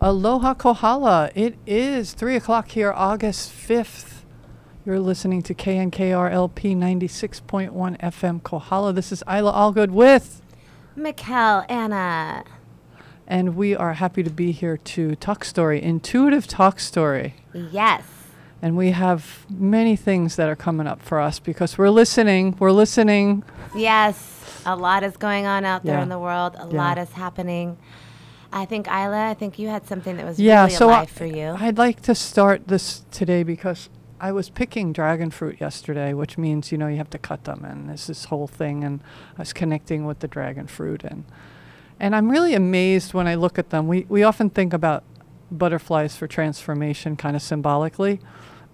Aloha Kohala. It is 3 o'clock here, August 5th. You're listening to KNKRLP 96.1 FM Kohala. This is Isla Allgood with, Mikkel, Anna. and we are happy to be here to talk story, intuitive talk story. Yes. And we have many things that are coming up for us because we're listening. We're listening. Yes. A lot is going on out there Yeah. in the world. A Yeah. lot is happening. I think Isla, I think you had something that was yeah, really so alive I, for you. I'd like to start this today because I was picking dragon fruit yesterday, which means you know you have to cut them, and there's this whole thing, and I was connecting with the dragon fruit, and and I'm really amazed when I look at them. We we often think about butterflies for transformation, kind of symbolically,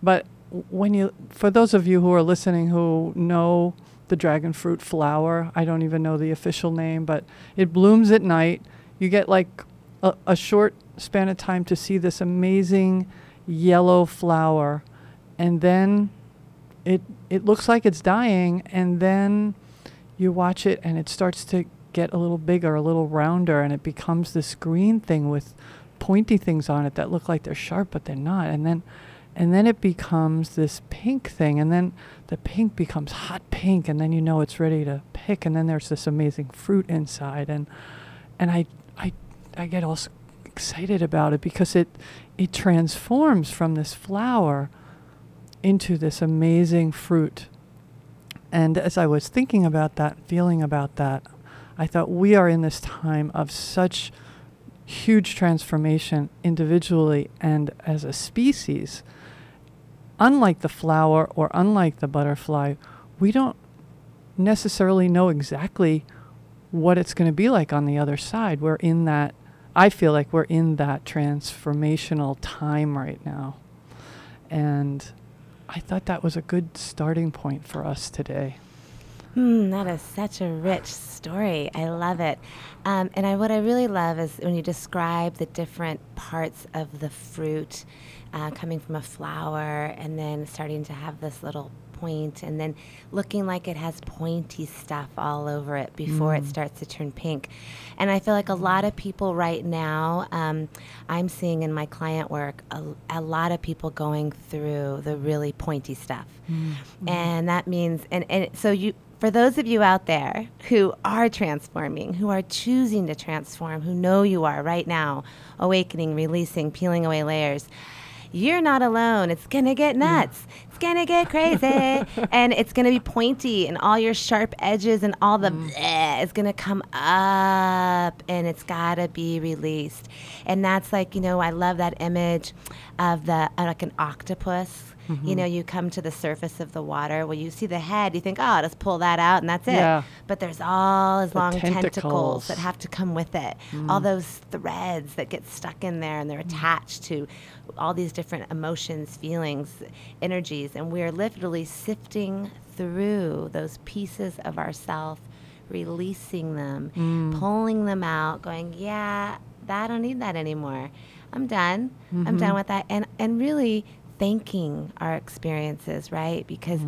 but when you, for those of you who are listening who know the dragon fruit flower, I don't even know the official name, but it blooms at night. You get like a, a short span of time to see this amazing yellow flower, and then it it looks like it's dying, and then you watch it, and it starts to get a little bigger, a little rounder, and it becomes this green thing with pointy things on it that look like they're sharp, but they're not, and then and then it becomes this pink thing, and then the pink becomes hot pink, and then you know it's ready to pick, and then there's this amazing fruit inside, and and I I I get all excited about it because it it transforms from this flower into this amazing fruit. And as I was thinking about that, feeling about that, I thought we are in this time of such huge transformation individually and as a species. Unlike the flower or unlike the butterfly, we don't necessarily know exactly what it's going to be like on the other side. We're in that, I feel like we're in that transformational time right now. And I thought that was a good starting point for us today. Hmm, that is such a rich story. I love it. Um, and I, what I really love is when you describe the different parts of the fruit uh, coming from a flower and then starting to have this little point and then looking like it has pointy stuff all over it before it mm. starts to turn pink. And I feel like a lot of people right now, um, I'm seeing in my client work, a, a lot of people going through the really pointy stuff. Mm-hmm. And that means, and, and so you, for those of you out there who are transforming, who are choosing to transform, who know you are right now, awakening, releasing, peeling away layers, you're not alone. It's going to get mm. nuts. It's to get crazy. and it's to be pointy, and all your sharp edges and all the bleh is to come up, and it's got to be released. And that's like, you know, I love that image of the, uh, like an octopus. You know, mm-hmm. you come to the surface of the water. Well, you see the head, you think, oh, just pull that out and that's it. Yeah. But there's all his The long tentacles. tentacles. that have to come with it. All mm. those threads that get stuck in there and they're mm. attached to all these different emotions, feelings, energies. And we're literally sifting through those pieces of ourself, releasing them, mm. pulling them out, going, yeah, I don't need that anymore. I'm done. I'm done mm-hmm. with that. And and really thanking our experiences, right? Because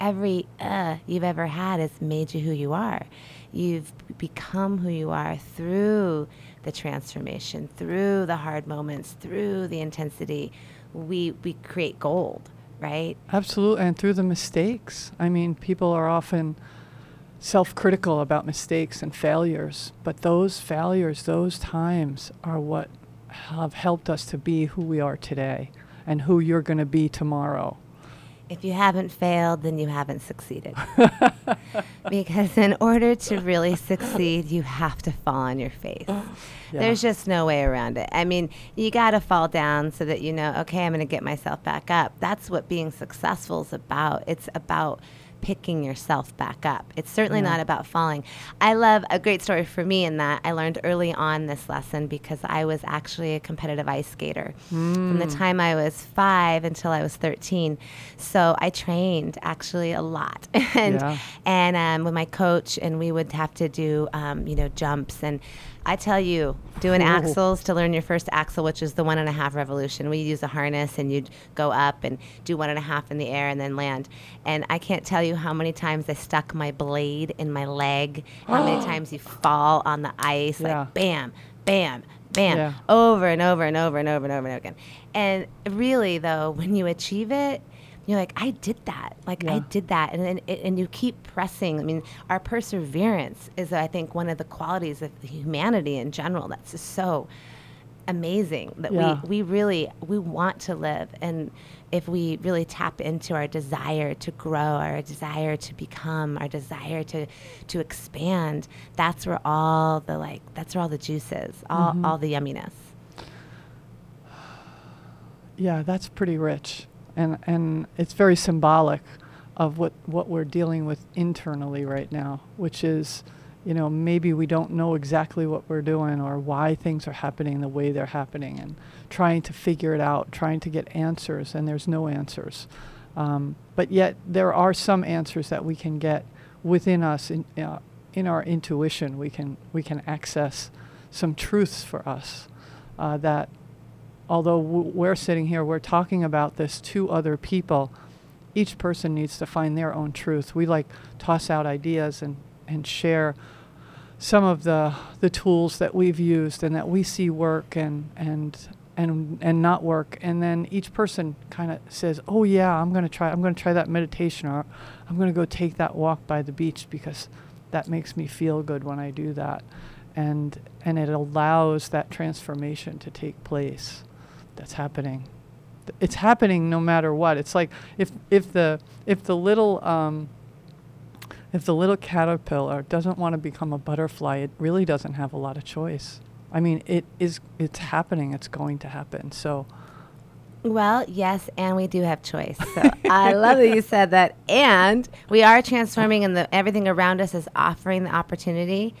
every uh you've ever had has made you who you are. You've become who you are through the transformation, through the hard moments, through the intensity. We we create gold, right? Absolutely. And through the mistakes. I mean, people are often self critical about mistakes and failures, but those failures, those times are what have helped us to be who we are today and who you're going to be tomorrow. If you haven't failed, then you haven't succeeded. because in order to really succeed, you have to fall on your face. Yeah. There's just no way around it. I mean, you got to fall down so that you know, okay, I'm going to get myself back up. That's what being successful is about. It's about picking yourself back up. It's certainly Yeah. not about falling. I love a great story for me in that I learned early on this lesson because I was actually a competitive ice skater from the time I was five until I was 13. So I trained actually a lot. and Yeah. and um, with my coach, and we would have to do, um, you know, jumps. And I tell you, doing axles to learn your first axle, which is the one and a half revolution, we use a harness and you'd go up and do one and a half in the air and then land. And I can't tell you how many times I stuck my blade in my leg, how many times you fall on the ice, Yeah. like bam, bam, bam, Yeah. over and over and over and over and over and over again. And really, though, when you achieve it, you're like, I did that. Like I did that, and then and you keep pressing. I mean, our perseverance is, I think, one of the qualities of humanity in general. That's just so amazing that Yeah. we we really we want to live and if we really tap into our desire to grow our desire to become our desire to to expand that's where all the like that's where all the juice is all Mm-hmm. all the yumminess Yeah, that's pretty rich, and and it's very symbolic of what what we're dealing with internally right now, which is, you know, maybe we don't know exactly what we're doing or why things are happening the way they're happening, and trying to figure it out, trying to get answers, and there's no answers. Um, but yet there are some answers that we can get within us in uh, in our intuition. We can we can access some truths for us uh, that although w- we're sitting here, we're talking about this to other people. Each person needs to find their own truth. We like toss out ideas and, and share some of the the tools that we've used and that we see work and and and and not work. And then each person kind of says, "Oh yeah, I'm going to try. I'm going to try that meditation, or I'm going to go take that walk by the beach because that makes me feel good when I do that." And and it allows that transformation to take place that's happening. It's happening no matter what. It's like if if the if the little um, if the little caterpillar doesn't want to become a butterfly, it really doesn't have a lot of choice. I mean, it is it's happening. It's going to happen. So well yes and we do have choice so i love that you said that and we are transforming and the everything around us is offering the opportunity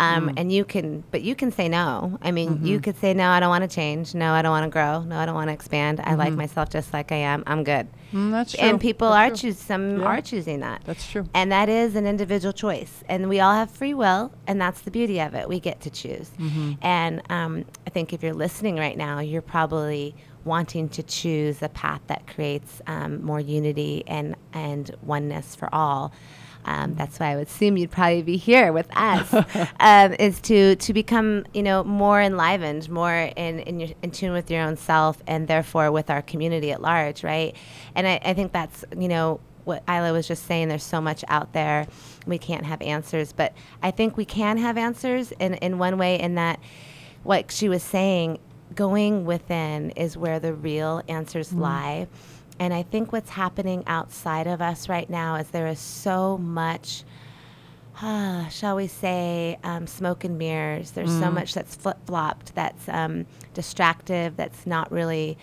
um, and you can but you can say no. I mean you could say no i don't want to change. No i don't want to grow. No i don't want to expand. I like myself just like i am. I'm good. Mm, that's true. and people That's are choosing, some Yeah. are choosing that. That's true. and that is an individual choice. And we all have free will and that's the beauty of it. We get to choose. Mm-hmm. and um, i think if you're listening right now you're probably wanting to choose a path that creates um, more unity and and oneness for all um, that's why I would assume you'd probably be here with us. um, is to to become you know more enlivened, more in in, your, in tune with your own self, and therefore with our community at large, right? And I, I think that's you know what Isla was just saying. There's so much out there, we can't have answers, but I think we can have answers in in one way. In that, what she was saying, going within is where the real answers lie. And I think what's happening outside of us right now is there is so much, uh, shall we say, um, smoke and mirrors. There's so much that's flip flopped, that's um, distractive, that's not really.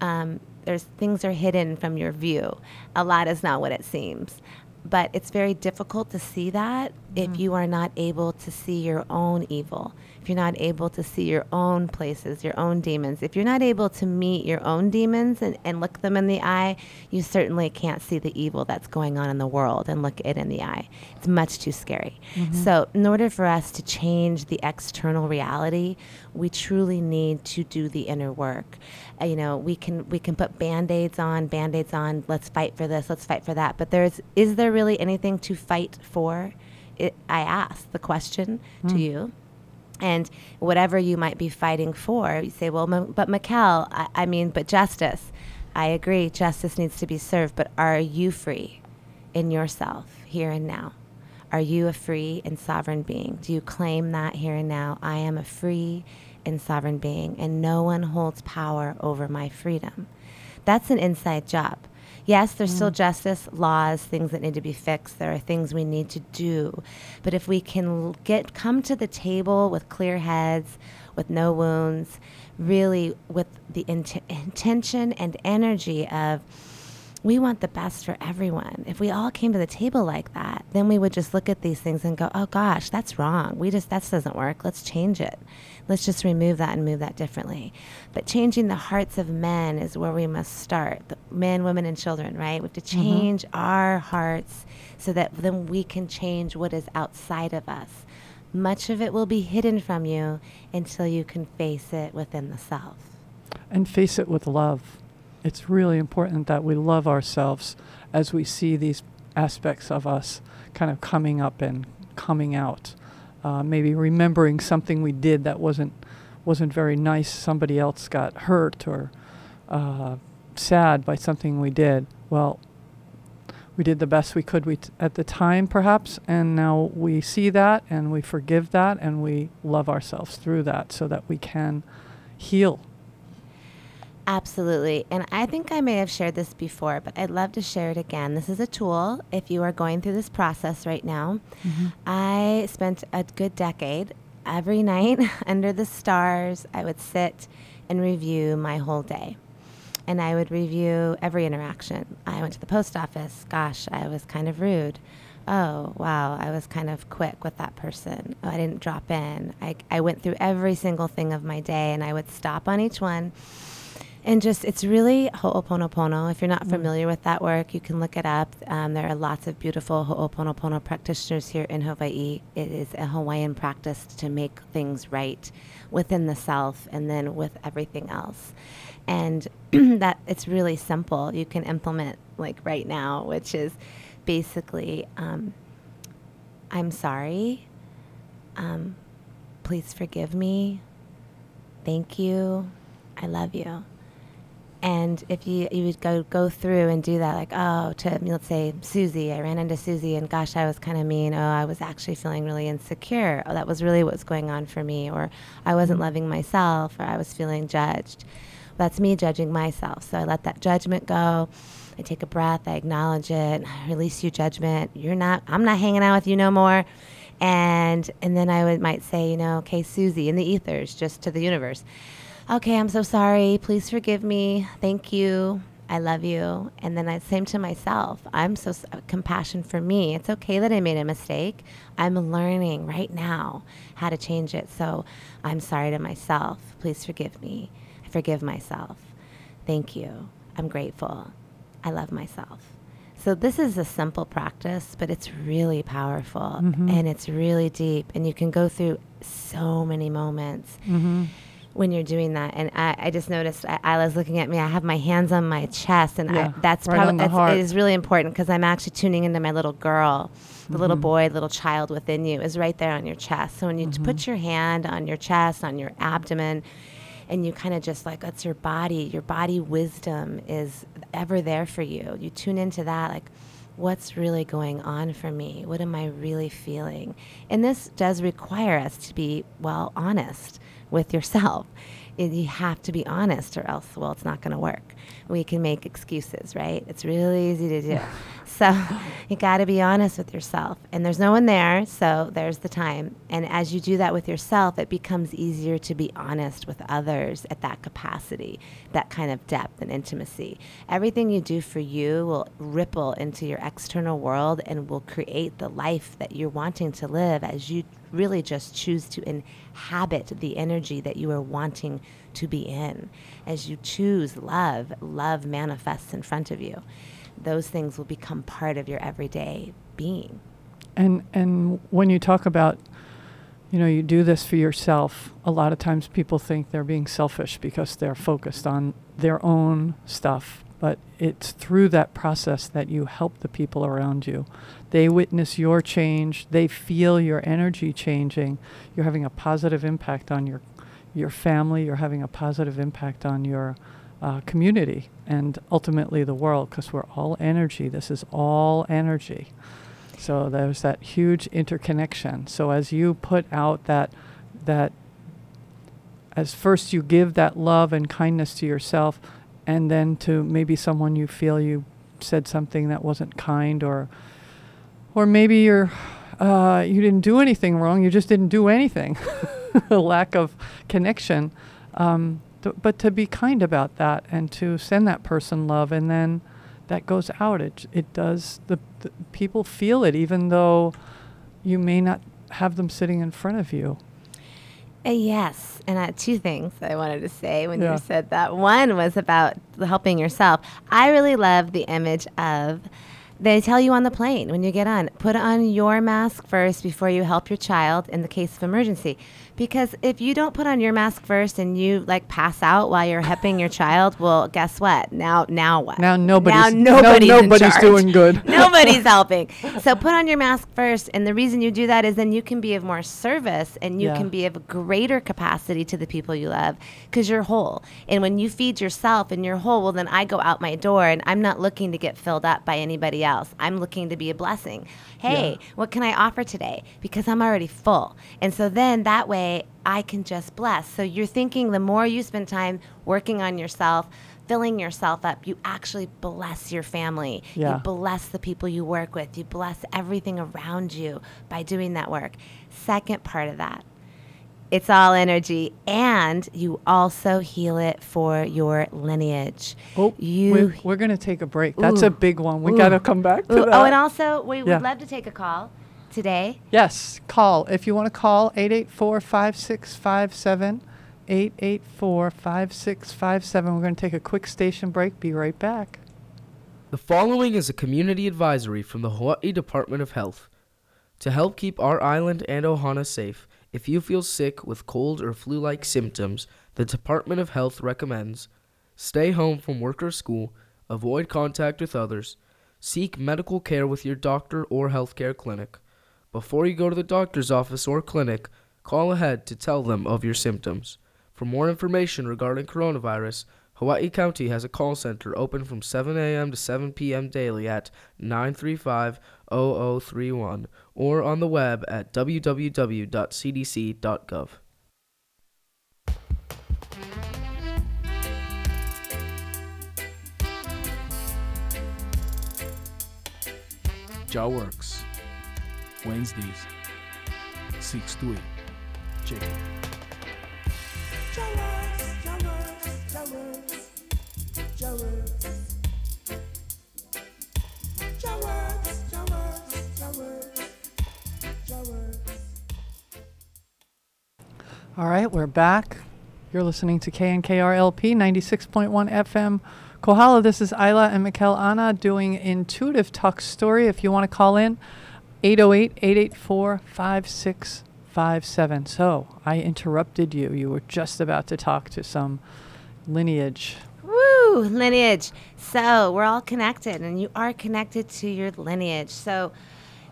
Um, there's things are hidden from your view. A lot is not what it seems, but it's very difficult to see that if you are not able to see your own evil. If you're not able to see your own places, your own demons, if you're not able to meet your own demons and, and look them in the eye, you certainly can't see the evil that's going on in the world and look it in the eye. It's much too scary. So, in order for us to change the external reality, we truly need to do the inner work. Uh, you know, we can we can put band-aids on, band-aids on, let's fight for this, let's fight for that. But there's is there really anything to fight for? It, I ask the question to you. And whatever you might be fighting for, you say, well, but Mikkel, I, I mean, but justice. I agree, justice needs to be served, but are you free in yourself here and now? Are you a free and sovereign being? Do you claim that here and now? I am a free and sovereign being, and no one holds power over my freedom. That's an inside job. Yes, there's still mm. justice, laws, things that need to be fixed. There are things we need to do. But if we can get come to the table with clear heads, with no wounds, really with the int- intention and energy of we want the best for everyone. If we all came to the table like that, then we would just look at these things and go, "Oh gosh, that's wrong. We just that doesn't work. Let's change it. Let's just remove that and move that differently." But changing the hearts of men is where we must start. The men, women, and children, right? We have to mm-hmm. change our hearts so that then we can change what is outside of us. Much of it will be hidden from you until you can face it within the self. and face it with love. It's really important that we love ourselves as we see these aspects of us kind of coming up and coming out. Uh, maybe remembering something we did that wasn't wasn't very nice, somebody else got hurt or uh, sad by something we did. Well, we did the best we could we t- at the time, perhaps, and now we see that and we forgive that and we love ourselves through that so that we can heal. Absolutely. And I think I may have shared this before, but I'd love to share it again. This is a tool if you are going through this process right now. Mm-hmm. I spent a good decade every night under the stars. I would sit and review my whole day. And I would review every interaction. I went to the post office. Gosh, I was kind of rude. Oh, wow, I was kind of quick with that person. Oh, I didn't drop in. I, I went through every single thing of my day and I would stop on each one and just it's really ho'oponopono. If you're not familiar with that work, you can look it up. Um, there are lots of beautiful ho'oponopono practitioners here in Hawaii. It is a Hawaiian practice to make things right within the self and then with everything else. And that it's really simple. You can implement like right now, which is basically, um, I'm sorry. Um, please forgive me. Thank you. I love you. And if you you would go go through and do that, like oh, to let's say Susie, I ran into Susie, and gosh, I was kind of mean. Oh, I was actually feeling really insecure. Oh, that was really what's going on for me, or I wasn't mm-hmm. loving myself, or I was feeling judged. That's me judging myself. So I let that judgment go. I take a breath. I acknowledge it. I release you, judgment. You're not. I'm not hanging out with you no more. And and then I would might say, you know, okay, Susie, in the ethers, just to the universe okay, I'm so sorry. Please forgive me. Thank you. I love you. And then I same to myself. I'm so compassion for me. It's okay that I made a mistake. I'm learning right now how to change it. So I'm sorry to myself. Please forgive me. I forgive myself. Thank you. I'm grateful. I love myself. So this is a simple practice, but it's really powerful Mm-hmm. and it's really deep and you can go through so many moments Mm-hmm. When you're doing that. And I, I just noticed I, Isla's looking at me. I have my hands on my chest, and Yeah, I, that's right probably heart. it is really important because I'm actually tuning into my little girl, the little Mm-hmm. boy, the little child within you is right there on your chest. So when you Mm-hmm. put your hand on your chest, on your abdomen. And you kind of just like, that's your body. Your body wisdom is ever there for you. You tune into that, like, what's really going on for me? What am I really feeling? And this does require us to be, well, honest with yourself. You have to be honest, or else, well, it's not going to work. We can make excuses, right? It's really easy to do. so you got to be honest with yourself. And there's no one there, so there's the time. And as you do that with yourself, it becomes easier to be honest with others at that capacity, that kind of depth and intimacy. Everything you do for you will ripple into your external world and will create the life that you're wanting to live as you really just choose to inhabit the energy that you are wanting to be in. As you choose love, love manifests in front of you. Those things will become part of your everyday being. And and when you talk about, you know, you do this for yourself. A lot of times people think they're being selfish because they're focused on their own stuff. But it's through that process that you help the people around you. They witness your change. They feel your energy changing. You're having a positive impact on your your family. You're having a positive impact on your uh, community and ultimately the world because we're all energy. This is all energy. So there's that huge interconnection. So as you put out that that as first you give that love and kindness to yourself and then to maybe someone you feel you said something that wasn't kind or or maybe you're uh, you didn't do anything wrong you just didn't do anything lack of connection um, th- but to be kind about that and to send that person love and then that goes out it it does the, the people feel it even though you may not have them sitting in front of you Uh, yes, and uh, two things I wanted to say when Yeah. you said that. One was about helping yourself. I really love the image of they tell you on the plane when you get on, put on your mask first before you help your child in the case of emergency. Because if you don't put on your mask first and you like pass out while you're hepping your child, well, guess what? Now, now what? Now nobody's now nobody's, no, nobody's doing good. nobody's helping. So put on your mask first, and the reason you do that is then you can be of more service and you Yeah. can be of greater capacity to the people you love because you're whole. And when you feed yourself and you're whole, well, then I go out my door and I'm not looking to get filled up by anybody else. I'm looking to be a blessing. Hey, Yeah. what can I offer today? Because I'm already full. And so then that way I can just bless. So you're thinking the more you spend time working on yourself, filling yourself up, you actually bless your family. Yeah. You bless the people you work with. You bless everything around you by doing that work. Second part of that, it's all energy, and you also heal it for your lineage. Oh, you. we're, we're going to take a break. That's a big one. We got to come back to Ooh, that. oh, and also, we Yeah. would love to take a call today. Yes, call. If you want to call, 884-5657, 884-5657. We're going to take a quick station break. Be right back. The following is a community advisory from the Hawaii Department of Health. To help keep our island and Ohana safe, if you feel sick with cold or flu like symptoms, the Department of Health recommends stay home from work or school, avoid contact with others, seek medical care with your doctor or healthcare clinic. Before you go to the doctor's office or clinic, call ahead to tell them of your symptoms. For more information regarding coronavirus, Hawaii County has a call center open from 7 a.m. to 7 p.m. daily at 935 0031 or on the web at www.cdc.gov. Jaw Works. Wednesdays, 6 to 8. Check it. All right, we're back. You're listening to KNKRLP 96.1 FM. Kohala, this is Isla and Mikkel Anna doing Intuitive Talk Story. If you want to call in, 808 884 5657. So I interrupted you. You were just about to talk to some lineage. Woo, lineage. So we're all connected, and you are connected to your lineage. So,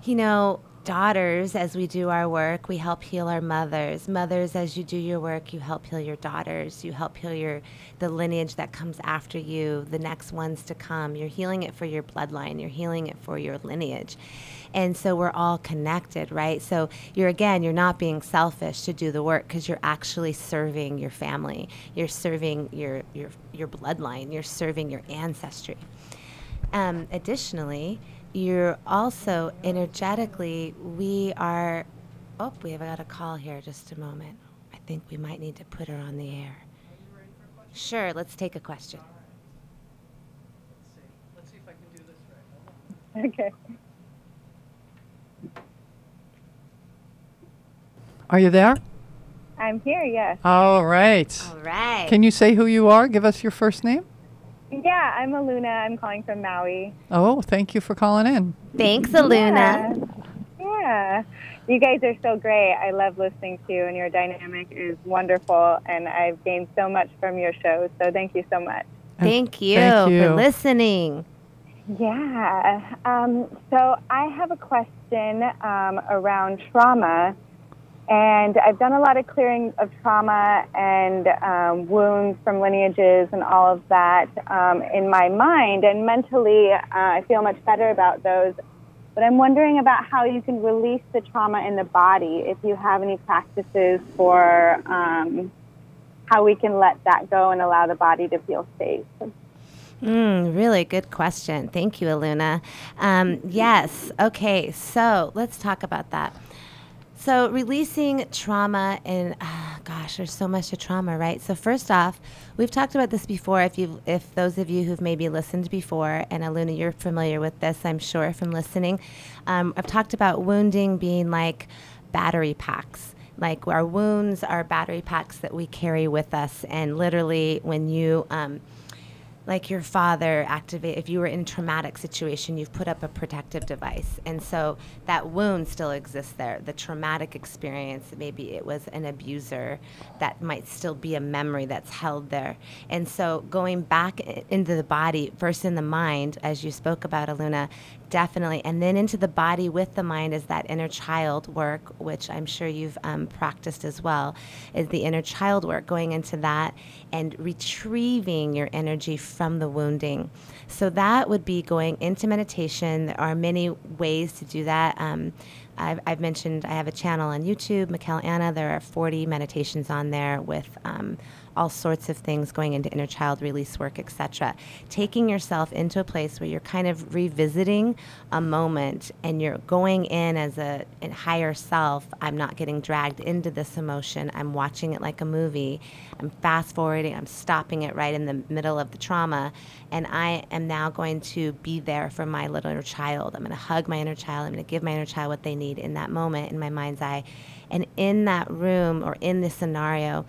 you know, daughters, as we do our work, we help heal our mothers. Mothers, as you do your work, you help heal your daughters. You help heal your the lineage that comes after you, the next ones to come. You're healing it for your bloodline. You're healing it for your lineage. And so we're all connected, right? So you're again, you're not being selfish to do the work because you're actually serving your family. You're serving your your your bloodline. You're serving your ancestry. Um, additionally, you're also energetically, we are. Oh, we have got a call here. Just a moment. I think we might need to put her on the air. Sure, let's take a question. Okay. Are you there? I'm here, yes. All right. All right. Can you say who you are? Give us your first name. Yeah, I'm Aluna. I'm calling from Maui. Oh, thank you for calling in. Thanks, Aluna. Yeah. yeah. You guys are so great. I love listening to you, and your dynamic is wonderful, and I've gained so much from your show. So thank you so much. Thank you, Thank you. for listening. Yeah. Um, so I have a question um, around trauma. And I've done a lot of clearing of trauma and um, wounds from lineages and all of that um, in my mind. And mentally, uh, I feel much better about those. But I'm wondering about how you can release the trauma in the body, if you have any practices for um, how we can let that go and allow the body to feel safe. Mm, really good question. Thank you, Aluna. Um, yes. Okay. So let's talk about that. So releasing trauma and ah, gosh, there's so much to trauma, right? So first off, we've talked about this before. If you, if those of you who've maybe listened before, and Aluna, you're familiar with this, I'm sure from listening. Um, I've talked about wounding being like battery packs. Like our wounds are battery packs that we carry with us, and literally when you um, like your father activate if you were in traumatic situation you've put up a protective device. And so that wound still exists there. The traumatic experience maybe it was an abuser that might still be a memory that's held there. And so going back into the body first in the mind as you spoke about aluna definitely. And then into the body with the mind is that inner child work which i'm sure you've um, practiced as well is the inner child work going into that and retrieving your energy from the wounding. So that would be going into meditation. There are many ways to do that. Um, I've, I've mentioned I have a channel on YouTube, Mikkel Anna. There are 40 meditations on there with um, all sorts of things going into inner child release work, etc. Taking yourself into a place where you're kind of revisiting a moment and you're going in as a, a higher self. I'm not getting dragged into this emotion. I'm watching it like a movie. I'm fast forwarding. I'm stopping it right in the middle of the trauma. And I am now going to be there for my little inner child. I'm going to hug my inner child. I'm going to give my inner child what they need in that moment in my mind's eye. And in that room or in this scenario,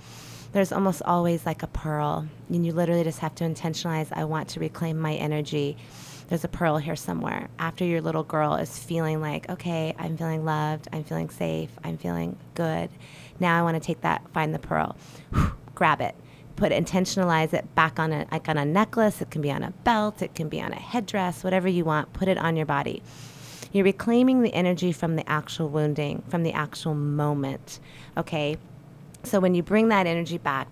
there's almost always like a pearl. And you literally just have to intentionalize I want to reclaim my energy. There's a pearl here somewhere. After your little girl is feeling like, okay, I'm feeling loved, I'm feeling safe, I'm feeling good. Now I want to take that, find the pearl, grab it, put intentionalize it back on a like on a necklace. It can be on a belt, it can be on a headdress, whatever you want. Put it on your body. You're reclaiming the energy from the actual wounding, from the actual moment. Okay, so when you bring that energy back,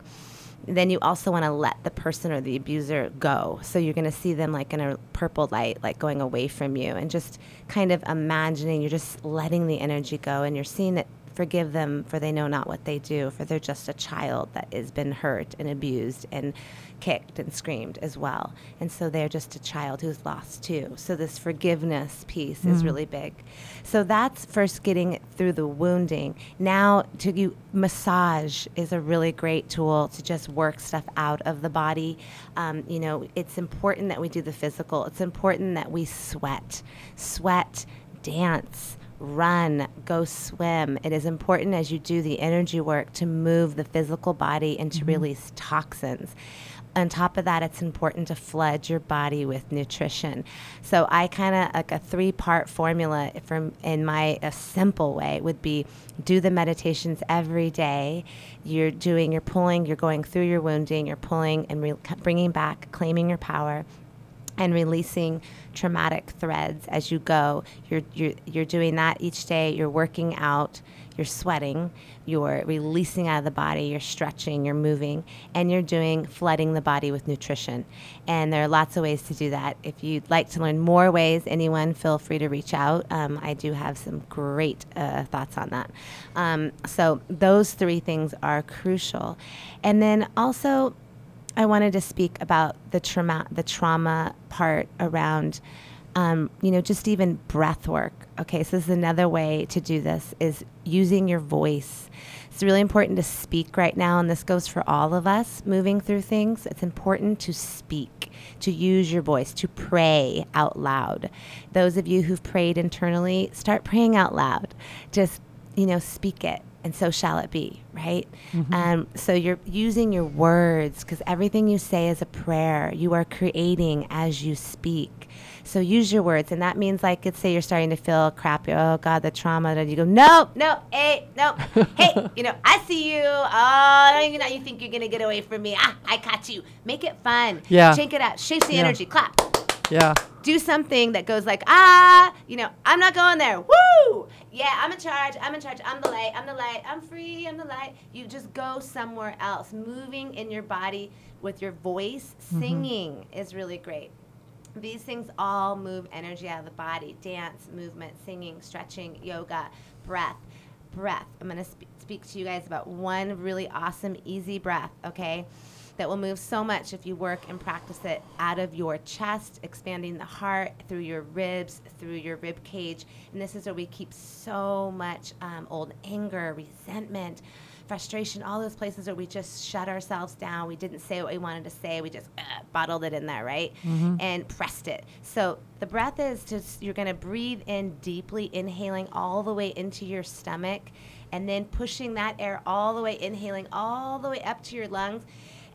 then you also want to let the person or the abuser go. So you're going to see them like in a purple light, like going away from you, and just kind of imagining you're just letting the energy go, and you're seeing it. Forgive them, for they know not what they do, for they're just a child that has been hurt and abused and kicked and screamed as well. And so they're just a child who's lost too. So this forgiveness piece is really big. So that's first getting through the wounding. Now to you massage is a really great tool to just work stuff out of the body. Um, you know, it's important that we do the physical. It's important that we sweat, sweat, dance run, go swim. It is important as you do the energy work to move the physical body and to mm-hmm. release toxins. On top of that, it's important to flood your body with nutrition. So I kind of like a three-part formula from in my a simple way would be do the meditations every day. You're doing, you're pulling, you're going through your wounding, you're pulling and re- bringing back, claiming your power and releasing traumatic threads as you go. You're, you're, you're doing that each day. You're working out, you're sweating, you're releasing out of the body, you're stretching, you're moving, and you're doing flooding the body with nutrition. And there are lots of ways to do that. If you'd like to learn more ways, anyone, feel free to reach out. Um, I do have some great uh, thoughts on that. Um, so, those three things are crucial. And then also, I wanted to speak about the trauma, the trauma part around, um, you know, just even breath work. Okay, so this is another way to do this is using your voice. It's really important to speak right now, and this goes for all of us moving through things. It's important to speak, to use your voice, to pray out loud. Those of you who've prayed internally, start praying out loud. Just, you know, speak it and so shall it be, right? Um, so you're using your words because everything you say is a prayer. You are creating as you speak. So use your words, and that means like, let's say you're starting to feel crappy. Oh God, the trauma. And you go, no, no, hey, no, hey, you know, I see you. Oh, you know, you think you're gonna get away from me? Ah, I caught you. Make it fun. Yeah. Shake it out. Shake the Yeah. energy. Clap Yeah. do something that goes like, ah, you know, I'm not going there. Woo! Yeah, I'm in charge. I'm in charge. I'm the light. I'm the light. I'm free. I'm the light. You just go somewhere else. Moving in your body with your voice, singing is really great. These things all move energy out of the body dance, movement, singing, stretching, yoga, breath. Breath. I'm going to sp- speak to you guys about one really awesome, easy breath, okay? That will move so much if you work and practice it out of your chest, expanding the heart through your ribs, through your rib cage. And this is where we keep so much um, old anger, resentment, frustration, all those places where we just shut ourselves down. We didn't say what we wanted to say. We just uh, bottled it in there, right? And pressed it. So the breath is just, you're going to breathe in deeply, inhaling all the way into your stomach, and then pushing that air all the way, inhaling all the way up to your lungs.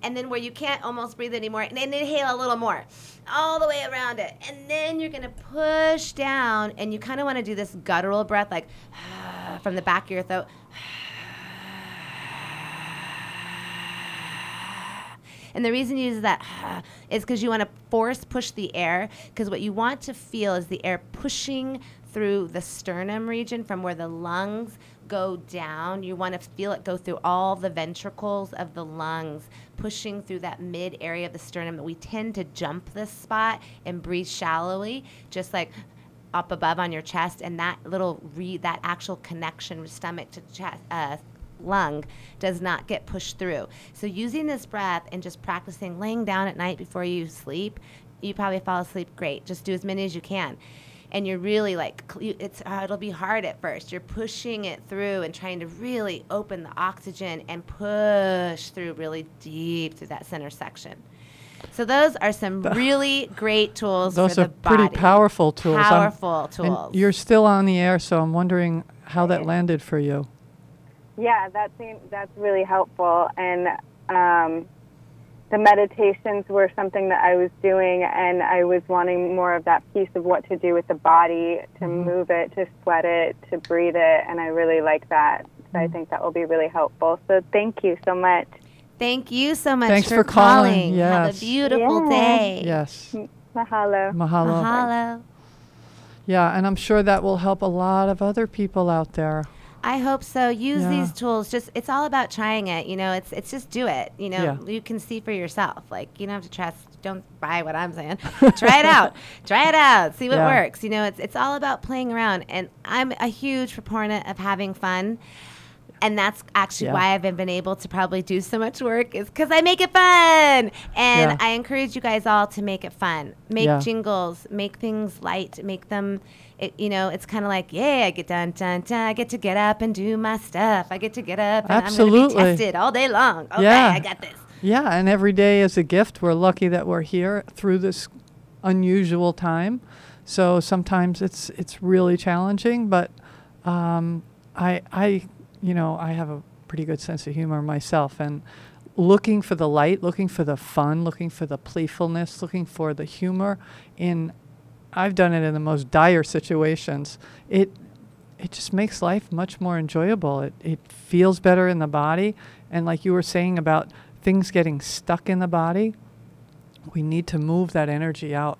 And then where you can't almost breathe anymore, and then inhale a little more, all the way around it, and then you're gonna push down, and you kind of want to do this guttural breath, like from the back of your throat. And the reason you use that is because you want to force push the air. Because what you want to feel is the air pushing through the sternum region from where the lungs go down. You want to feel it go through all the ventricles of the lungs, pushing through that mid area of the sternum. We tend to jump this spot and breathe shallowly, just like up above on your chest, and that little re- that actual connection stomach to chest, uh, lung does not get pushed through. So using this breath and just practicing laying down at night before you sleep, you probably fall asleep great. Just do as many as you can. And you're really like it's uh, it'll be hard at first. You're pushing it through and trying to really open the oxygen and push through really deep through that center section. So those are some really great tools. Those for are the pretty powerful tools. I'm- Powerful And tools. you're still on the air, so I'm wondering how that landed for you. Yeah, that seems that's really helpful. And um, the meditations were something that I was doing, and I was wanting more of that piece of what to do with the body, to mm-hmm. move it, to sweat it, to breathe it, and I really like that. So I mm-hmm. think that will be really helpful. So thank you so much. Thank you so much Thanks for, for calling. calling. Have a Yes. beautiful Yeah. day. Yes. Mahalo. Mahalo. Mahalo. Yeah, and I'm sure that will help a lot of other people out there. I hope so. Use Yeah. these tools. Just it's all about trying it. You know, it's it's just do it. You know, Yeah. you can see for yourself. Like you don't have to trust. Don't buy what I'm saying. Try it out. Try it out. See what Yeah. works. You know, it's it's all about playing around. And I'm a huge proponent of having fun. And that's actually Yeah. why I've been, been able to probably do so much work is because I make it fun. And Yeah. I encourage you guys all to make it fun. Make Yeah. jingles, make things light, make them, it, you know, it's kind of like, yeah, I get done, done, done. I get to get up and do my stuff. I get to get up and I'm Absolutely. going to be tested all day long. Okay, Yeah. I got this. Yeah, and every day is a gift. We're lucky that we're here through this unusual time. So sometimes it's it's really challenging, but um, I I you know I have a pretty good sense of humor myself, and looking for the light, looking for the fun, looking for the playfulness, looking for the humor in. I've done it in the most dire situations. It it just makes life much more enjoyable. It it feels better in the body, and like you were saying about things getting stuck in the body, we need to move that energy out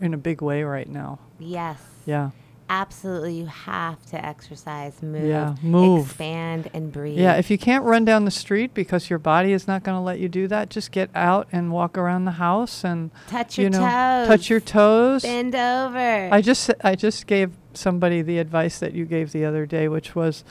in a big way right now. Yes. Yeah. Absolutely. You have to exercise, move, Yeah, move. expand, and breathe. Yeah, if you can't run down the street because your body is not going to let you do that, just get out and walk around the house and touch you your know toes. touch your toes. Bend over. I just I just gave somebody the advice that you gave the other day, which was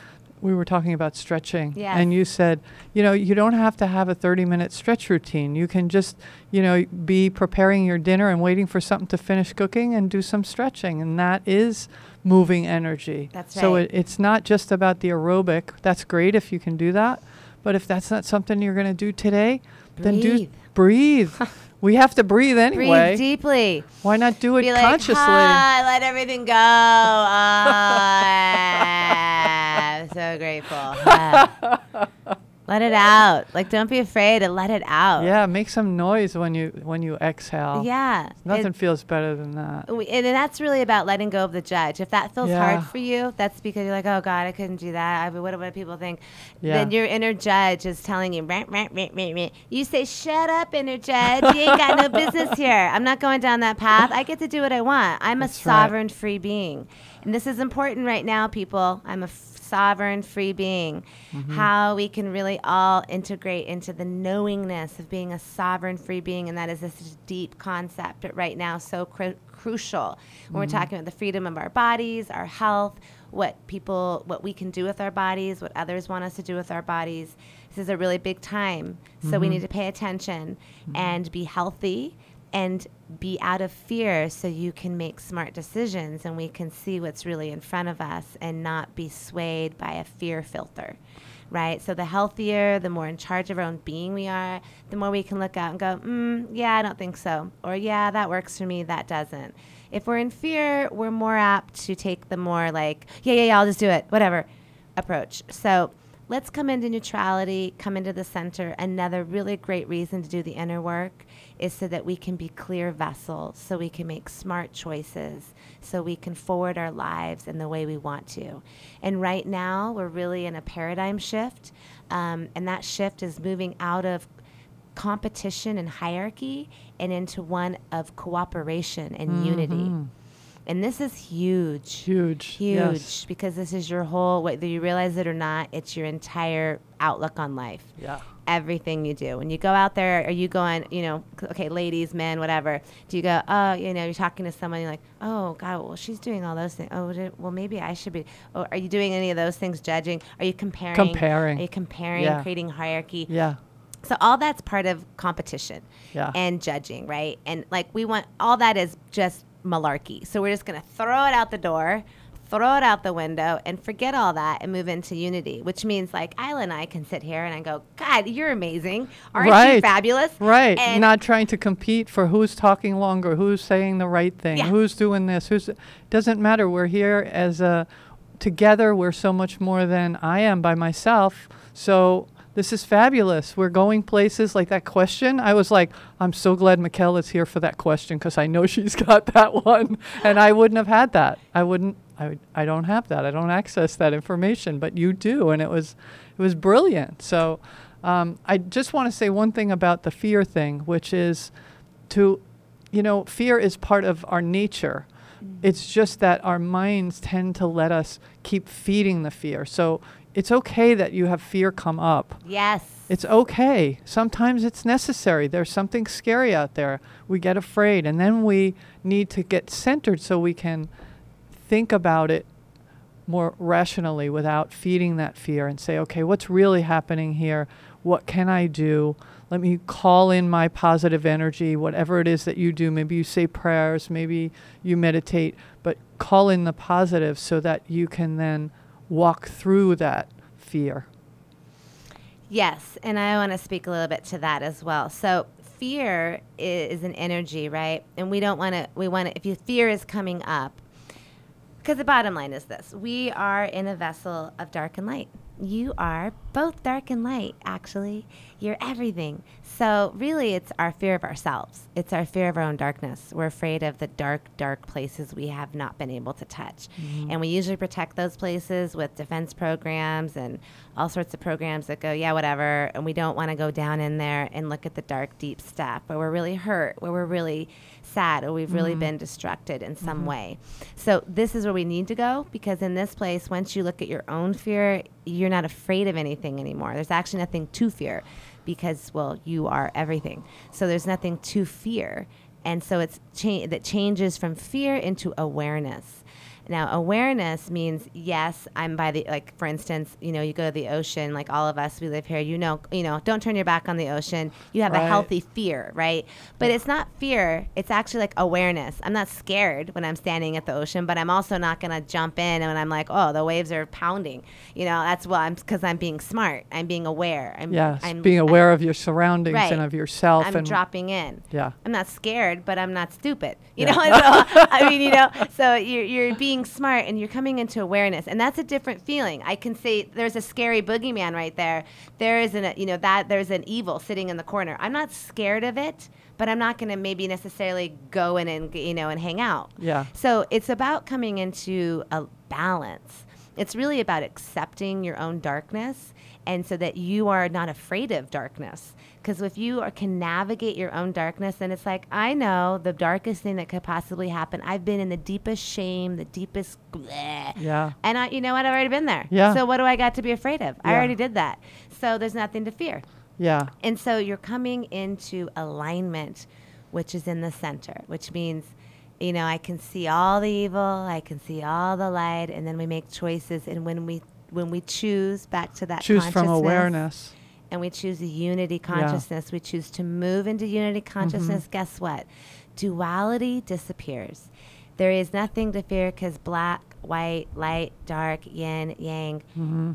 we were talking about stretching, Yes. and you said, you know, you don't have to have a 30-minute stretch routine. You can just, you know, be preparing your dinner and waiting for something to finish cooking and do some stretching, and that is moving energy. That's So right. it, it's not just about the aerobic. That's great if you can do that, but if that's not something you're going to do today, then do Breathe. breathe. we have to breathe anyway. Breathe deeply. Why not do it Be like, consciously? "Ah, let everything go. Ah, so let it out. Like, don't be afraid to let it out. Yeah, make some noise when you when you exhale. Yeah. Nothing It- feels better than that. we- and that's really about letting go of the judge. If that feels Yeah. hard for you, that's because you're like, oh God, I couldn't do that. I mean, what what do people think? Yeah. Then your inner judge is telling you, "Rah, rah, rah, rah, rah." you say, shut up, inner judge. You ain't got no business here. I'm not going down that path. I get to do what I want. I'm That's a right. sovereign, free being, and this is important right now, people. I'm a sovereign, free being. Mm-hmm. How we can really all integrate into the knowingness of being a sovereign, free being, and that is this deep concept, but right now so cru- crucial when we're mm-hmm. talking about the freedom of our bodies, our health, what people, what we can do with our bodies, what others want us to do with our bodies. This is a really big time, so we mm-hmm. need to pay attention mm-hmm. and be healthy and be out of fear so you can make smart decisions and we can see what's really in front of us and not be swayed by a fear filter right so the healthier the more in charge of our own being we are the more we can look out and go mm, yeah i don't think so or yeah that works for me that doesn't if we're in fear we're more apt to take the more like yeah yeah yeah i'll just do it whatever approach so let's come into neutrality, come into the center. Another really great reason to do the inner work is so that we can be clear vessels, so we can make smart choices, so we can forward our lives in the way we want to. And right now, we're really in a paradigm shift, um, and that shift is moving out of competition and hierarchy and into one of cooperation and unity. And this is huge. Huge. Huge. Yes. Because this is your whole, whether you realize it or not, it's your entire outlook on life. Yeah. Everything you do. When you go out there, are you going, you know, okay, ladies, men, whatever. Do you go, oh, you know, you're talking to someone, you're like, oh, God, well, she's doing all those things. Oh, did- well, maybe I should be. Oh, are you doing any of those things, judging? Are you comparing? Comparing. Are you comparing, Yeah. creating hierarchy? Yeah. So all that's part of competition Yeah. and judging, right? And like we want all that is just malarkey. So we're just gonna throw it out the door, throw it out the window, and forget all that and move into unity. Which means like Isla and I can sit here and I go, God, you're amazing. Aren't you fabulous? Right. And Not trying to compete for who's talking longer, who's saying the right thing, Yeah. who's doing this, who's doesn't matter. We're here as a together we're so much more than I am by myself. So this is fabulous. We're going places like that question. I was like, I'm so glad Michal is here for that question because I know she's got that one, and I wouldn't have had that. I wouldn't. I, I don't have that. I don't access that information, but you do, and it was it was brilliant. So um, I just want to say one thing about the fear thing, which is to, you know, fear is part of our nature. It's just that our minds tend to let us keep feeding the fear. So it's okay that you have fear come up. Yes. It's okay. Sometimes it's necessary. There's something scary out there. We get afraid, and then we need to get centered so we can think about it more rationally without feeding that fear and say, okay, what's really happening here? What can I do? Let me call in my positive energy, whatever it is that you do. Maybe you say prayers, maybe you meditate, but call in the positive so that you can then walk through that fear. Yes, and I want to speak a little bit to that as well. So fear is an energy, right? And we don't want to. We want to. If your fear is coming up, because the bottom line is this: we are in a vessel of dark and light. You are both dark and light. Actually, you're everything. So really, it's our fear of ourselves. It's our fear of our own darkness. We're afraid of the dark, dark places we have not been able to touch, mm-hmm. and we usually protect those places with defense programs and all sorts of programs that go, yeah, whatever. And we don't want to go down in there and look at the dark, deep stuff where we're really hurt, where we're really sad, or we've really mm-hmm. been distracted in some mm-hmm. way. So this is where we need to go because in this place, once you look at your own fear, you're not afraid of anything anymore. There's actually nothing to fear because, well, you are everything. So there's nothing to fear. And so it's cha- that changes from fear into awareness. Now, awareness means yes, I'm by the like for instance, you know, you go to the ocean, like all of us, we live here. You know, you know, don't turn your back on the ocean. You have a healthy fear, right? But it's not fear. It's actually like awareness. I'm not scared when I'm standing at the ocean, but I'm also not gonna jump in and I'm like, oh, the waves are pounding. You know, that's why I'm because I'm being smart. I'm being aware. I'm Yes, I'm being aware of your surroundings Right. and of yourself. I'm and dropping in. Yeah. I'm not scared, but I'm not stupid. You Yeah. know, so, I mean, you know, so you're, you're being smart and you're coming into awareness, and that's a different feeling. I can say there's a scary boogeyman right there. There is an, you know, that there's an evil sitting in the corner. I'm not scared of it, but I'm not going to maybe necessarily go in and you know and hang out. Yeah. So it's about coming into a balance. It's really about accepting your own darkness and so that you are not afraid of darkness. Because if you are, can navigate your own darkness, and it's like, I know the darkest thing that could possibly happen. I've been in the deepest shame, the deepest bleh. Yeah. And I, you know what? I've already been there. Yeah. So what do I got to be afraid of? I already did that. So there's nothing to fear. Yeah. And so you're coming into alignment, which is in the center, which means, you know, I can see all the evil, I can see all the light, and then we make choices. And when we when we choose back to that Choose from awareness. And we choose unity consciousness, we choose to move into unity Mm-hmm. consciousness, guess what? Duality disappears. There is nothing to fear because black, white, light, dark, yin, yang, Mm-hmm.